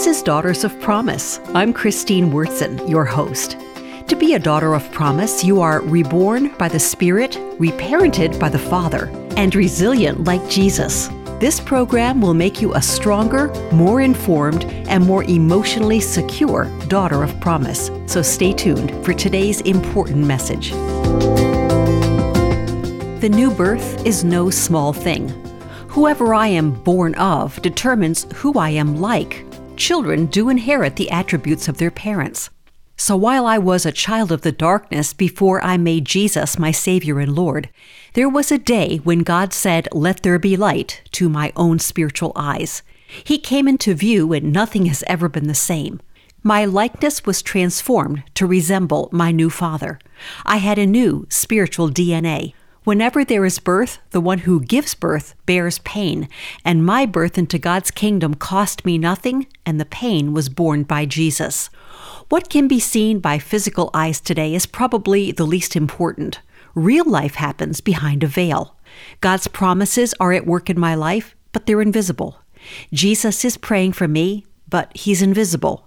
This is Daughters of Promise. I'm Christine Wyrtzen, your host. To be a daughter of promise, you are reborn by the Spirit, reparented by the Father, and resilient like Jesus. This program will make you a stronger, more informed, and more emotionally secure daughter of promise. So stay tuned for today's important message. The new birth is no small thing. Whoever I am born of determines who I am like children do inherit the attributes of their parents. So while I was a child of the darkness before I made Jesus my Savior and Lord, there was a day when God said, Let there be light, to my own spiritual eyes. He came into view and nothing has ever been the same. My likeness was transformed to resemble my new Father. I had a new spiritual DNA. Whenever there is birth, the one who gives birth bears pain, and my birth into God's kingdom cost me nothing, and the pain was borne by Jesus. What can be seen by physical eyes today is probably the least important. Real life happens behind a veil. God's promises are at work in my life, but they're invisible. Jesus is praying for me, but he's invisible.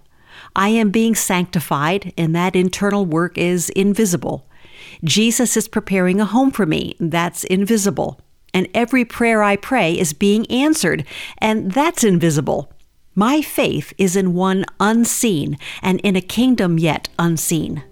I am being sanctified, and that internal work is invisible. Jesus is preparing a home for me. That's invisible. And every prayer I pray is being answered, and that's invisible. My faith is in one unseen and in a kingdom yet unseen.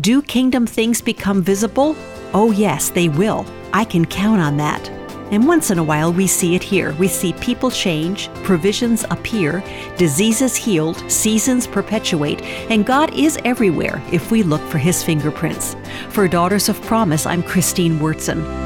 Do kingdom things become visible? Oh, yes, they will. I can count on that. And once in a while, we see it here. We see people change, provisions appear, diseases healed, seasons perpetuate, and God is everywhere if we look for His fingerprints. For Daughters of Promise, I'm Christine Wyrtzen.